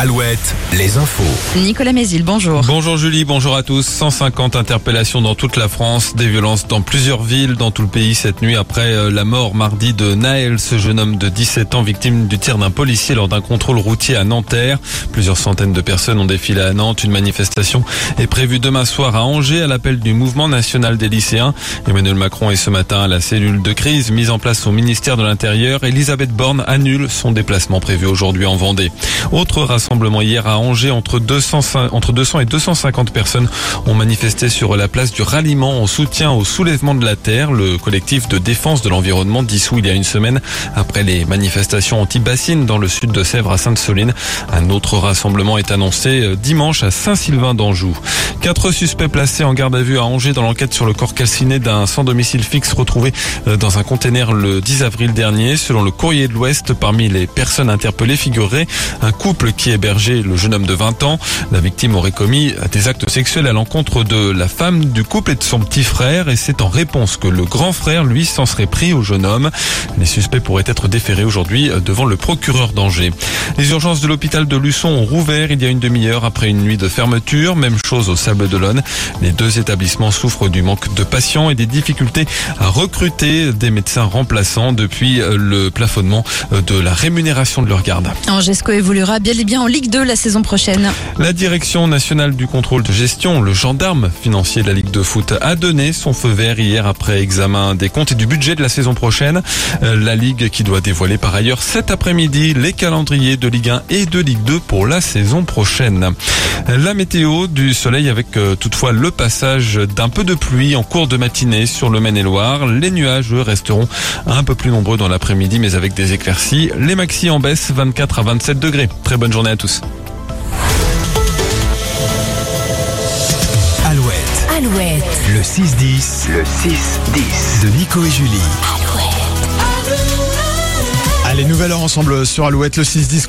Alouette, les infos. Nicolas Mézil, bonjour. Bonjour Julie, bonjour à tous. 150 interpellations dans toute la France, des violences dans plusieurs villes dans tout le pays cette nuit après euh, la mort mardi de Naël, ce jeune homme de 17 ans victime du tir d'un policier lors d'un contrôle routier à Nanterre. Plusieurs centaines de personnes ont défilé à Nantes. Une manifestation est prévue demain soir à Angers à l'appel du mouvement national des lycéens. Emmanuel Macron est ce matin à la cellule de crise mise en place au ministère de l'Intérieur. Elisabeth Borne annule son déplacement prévu aujourd'hui en Vendée. Autre rassemblement hier à Angers entre 200, entre 200 et 250 personnes ont manifesté sur la place du ralliement en soutien au soulèvement de la terre. Le collectif de défense de l'environnement dissous il y a une semaine après les manifestations anti-bassines dans le sud de Sèvres à Sainte-Soline. Un autre rassemblement est annoncé euh, dimanche à Saint-Sylvain d'Anjou. Quatre suspects placés en garde à vue à Angers dans l'enquête sur le corps calciné d'un sans domicile fixe retrouvé euh, dans un container le 10 avril dernier. Selon le courrier de l'Ouest, parmi les personnes interpellées figurerait un couple qui hébergeait le jeune homme de 20 ans. La victime aurait commis des actes sexuels à l'encontre de la femme du couple et de son petit frère et c'est en réponse que le grand frère, lui, s'en serait pris au jeune homme. Les suspects pourraient être déférés aujourd'hui devant le procureur d'Angers. Les urgences de l'hôpital de Luçon ont rouvert il y a une demi-heure après une nuit de fermeture. Même chose au Sable d'Olonne. Les deux établissements souffrent du manque de patients et des difficultés à recruter des médecins remplaçants depuis le plafonnement de la rémunération de leur garde. Angesco évoluera bien et bien en Ligue 2 la saison prochaine. La direction nationale du contrôle de gestion, le gendarme financier de la Ligue de foot, a donné son feu vert hier après examen des comptes et du budget de la saison prochaine. Euh, La Ligue qui doit dévoiler par ailleurs cet après-midi les calendriers de Ligue 1 et de Ligue 2 pour la saison prochaine. La météo du soleil avec euh, toutefois le passage d'un peu de pluie en cours de matinée sur le Maine-et-Loire. Les nuages resteront un peu plus nombreux dans l'après-midi mais avec des éclaircies. Les maxi en baisse 24 à 27 degrés. Très bonne journée à. Alouette, Alouette. le 6-10. Le 6-10. De Nico et Julie. Allez, nouvelle heure ensemble sur Alouette, le 6-10.